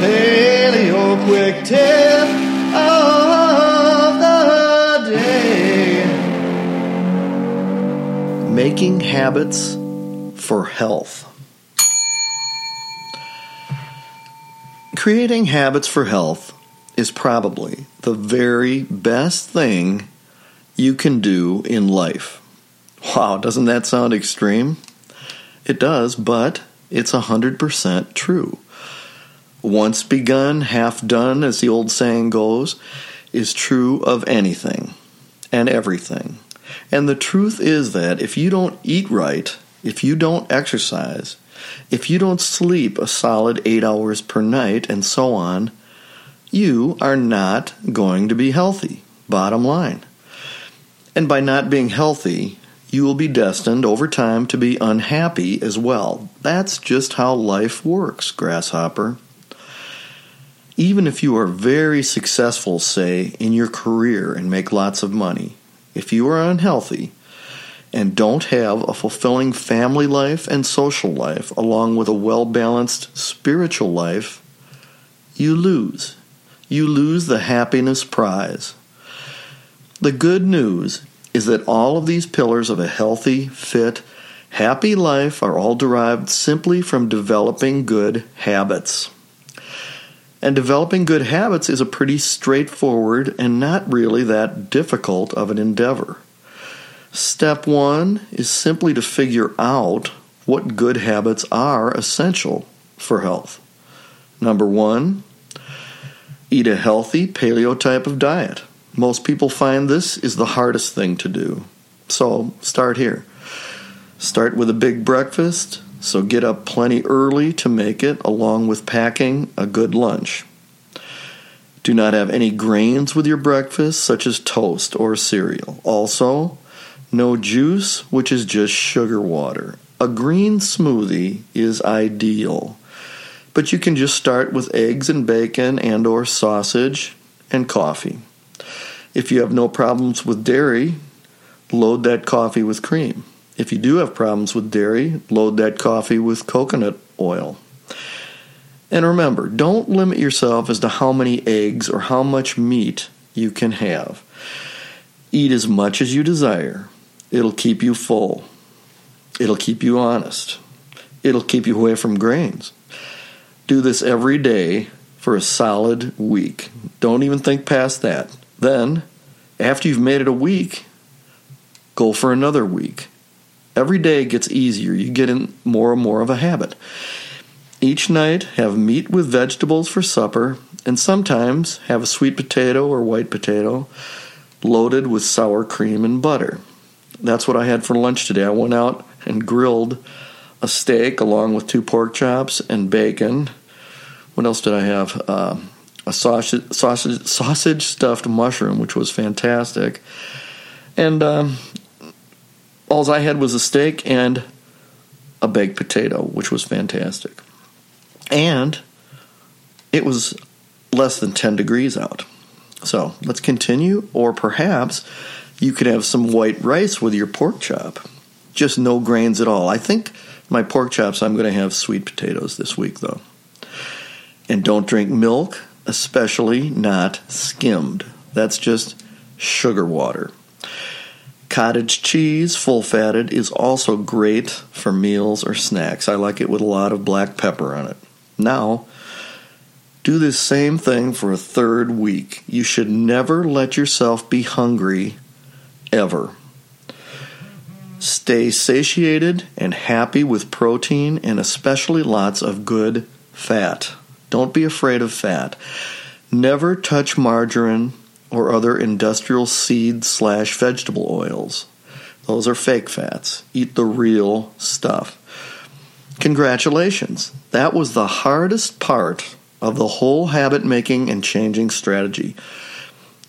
Paleo quick tip of the day. Making habits for health. Creating habits for health is probably the very best thing you can do in life. Wow, doesn't that sound extreme? It does, but it's 100% true. Once begun, half done, as the old saying goes, is true of anything and everything. And the truth is that if you don't eat right, if you don't exercise, if you don't sleep a solid eight hours per night, and so on, you are not going to be healthy, bottom line. And by not being healthy, you will be destined over time to be unhappy as well. That's just how life works, grasshopper. Even if you are very successful, say, in your career and make lots of money, if you are unhealthy, and don't have a fulfilling family life and social life, along with a well balanced spiritual life, you lose. You lose the happiness prize. The good news is that all of these pillars of a healthy, fit, happy life are all derived simply from developing good habits. And developing good habits is a pretty straightforward and not really that difficult of an endeavor. Step one is simply to figure out what good habits are essential for health. Number one, eat a healthy paleo type of diet. Most people find this is the hardest thing to do. So start here. Start with a big breakfast, so get up plenty early to make it, along with packing a good lunch. Do not have any grains with your breakfast, such as toast or cereal. Also, no juice, which is just sugar water. A green smoothie is ideal. But you can just start with eggs and bacon and or sausage and coffee. If you have no problems with dairy, load that coffee with cream. If you do have problems with dairy, load that coffee with coconut oil. And remember, don't limit yourself as to how many eggs or how much meat you can have. Eat as much as you desire. It'll keep you full. It'll keep you honest. It'll keep you away from grains. Do this every day for a solid week. Don't even think past that. Then, after you've made it a week, go for another week. Every day gets easier. You get in more and more of a habit. Each night, have meat with vegetables for supper, and sometimes have a sweet potato or white potato loaded with sour cream and butter. That's what I had for lunch today. I went out and grilled a steak along with two pork chops and bacon. What else did I have? Uh, a sausage, sausage, sausage stuffed mushroom, which was fantastic. And um, all I had was a steak and a baked potato, which was fantastic. And it was less than 10 degrees out. So let's continue, or perhaps you could have some white rice with your pork chop. Just no grains at all. I think my pork chops, I'm going to have sweet potatoes this week, though. And don't drink milk, especially not skimmed. That's just sugar water. Cottage cheese, full fatted, is also great for meals or snacks. I like it with a lot of black pepper on it. Now, do this same thing for a third week. You should never let yourself be hungry ever. Stay satiated and happy with protein and especially lots of good fat. Don't be afraid of fat. Never touch margarine or other industrial seed slash vegetable oils. Those are fake fats. Eat the real stuff. Congratulations. That was the hardest part of the whole habit making and changing strategy.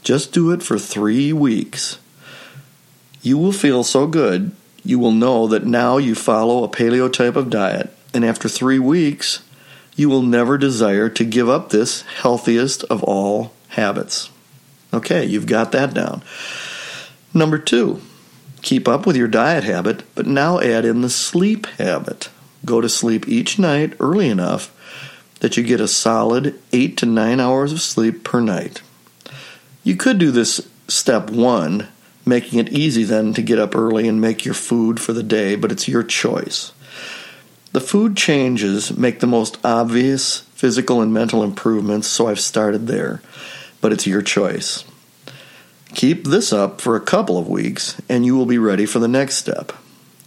Just do it for three weeks. You will feel so good, you will know that now you follow a paleo type of diet, and after three weeks, you will never desire to give up this healthiest of all habits. Okay, you've got that down. Number two, keep up with your diet habit, but now add in the sleep habit. Go to sleep each night early enough that you get a solid 8 to 9 hours of sleep per night. You could do this step 1, making it easy then to get up early and make your food for the day, but it's your choice. The food changes make the most obvious physical and mental improvements, so I've started there, but it's your choice. Keep this up for a couple of weeks, and you will be ready for the next step.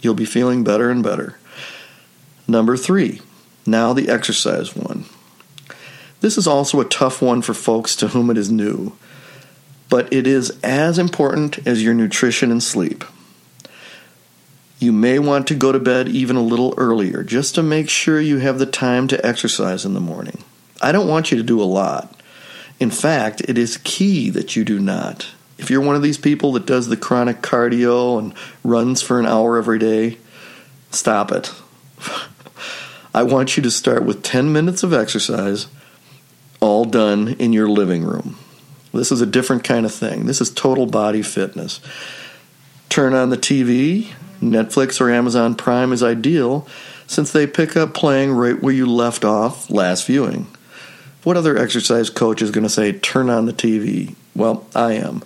You'll be feeling better and better. Number three, now the exercise one. This is also a tough one for folks to whom it is new, but it is as important as your nutrition and sleep. You may want to go to bed even a little earlier just to make sure you have the time to exercise in the morning. I don't want you to do a lot. In fact, it is key that you do not. If you're one of these people that does the chronic cardio and runs for an hour every day, stop it. I want you to start with 10 minutes of exercise, all done in your living room. This is a different kind of thing. This is total body fitness. Turn on the TV. Netflix or Amazon Prime is ideal since they pick up playing right where you left off last viewing. What other exercise coach is going to say, turn on the TV? Well, I am.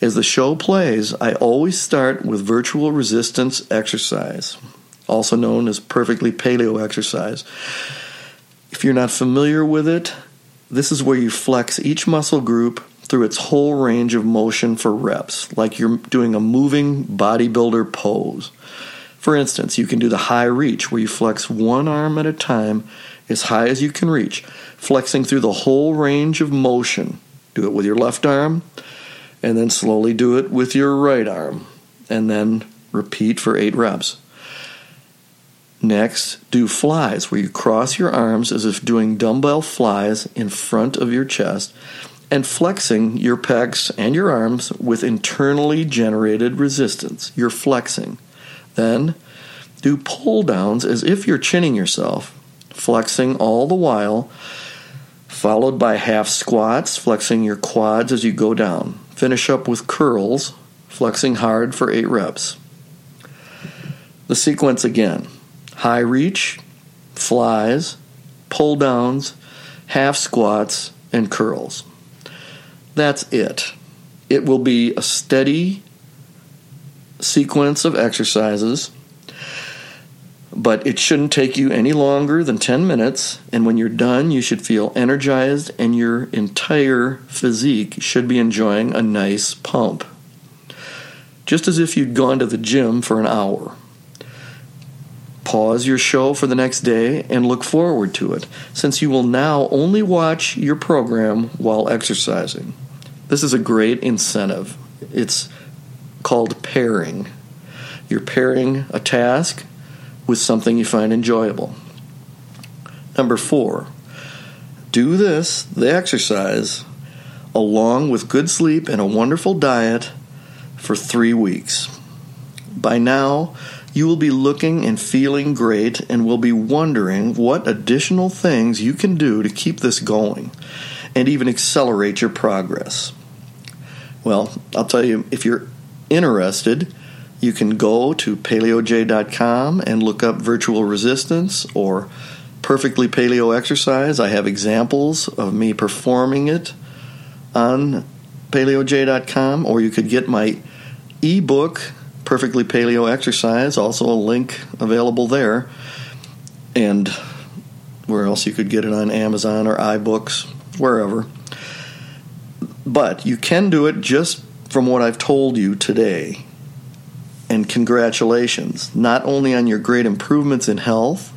As the show plays, I always start with virtual resistance exercise, also known as perfectly paleo exercise. If you're not familiar with it, this is where you flex each muscle group through its whole range of motion for reps, like you're doing a moving bodybuilder pose. For instance, you can do the high reach where you flex one arm at a time as high as you can reach, flexing through the whole range of motion. Do it with your left arm, and then slowly do it with your right arm, and then repeat for eight reps. Next, do flies, where you cross your arms as if doing dumbbell flies in front of your chest and flexing your pecs and your arms with internally generated resistance. You're flexing. Then, do pull downs as if you're chinning yourself flexing all the while, followed by half squats, flexing your quads as you go down. Finish up with curls, flexing hard for eight reps. The sequence again high reach, flies, pull downs, half squats, and curls. That's it. It will be a steady sequence of exercises but it shouldn't take you any longer than 10 minutes. And when you're done, you should feel energized, and your entire physique should be enjoying a nice pump. Just as if you'd gone to the gym for an hour. Pause your show for the next day and look forward to it, since you will now only watch your program while exercising. This is a great incentive. It's called pairing. You're pairing a task with something you find enjoyable. Number four, do this, the exercise, along with good sleep and a wonderful diet for three weeks. By now, you will be looking and feeling great and will be wondering what additional things you can do to keep this going and even accelerate your progress. Well, I'll tell you, if you're interested, you can go to paleoj.com and look up virtual resistance or perfectly paleo exercise. I have examples of me performing it on paleoj.com, or you could get my ebook, Perfectly Paleo Exercise, also a link available there. And where else you could get it on Amazon or iBooks, wherever. But you can do it just from what I've told you today and congratulations, not only on your great improvements in health,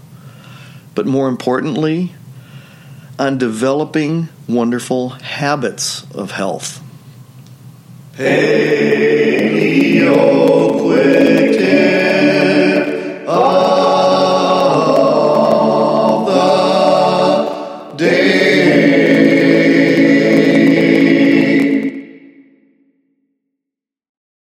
but more importantly, on developing wonderful habits of health. Quick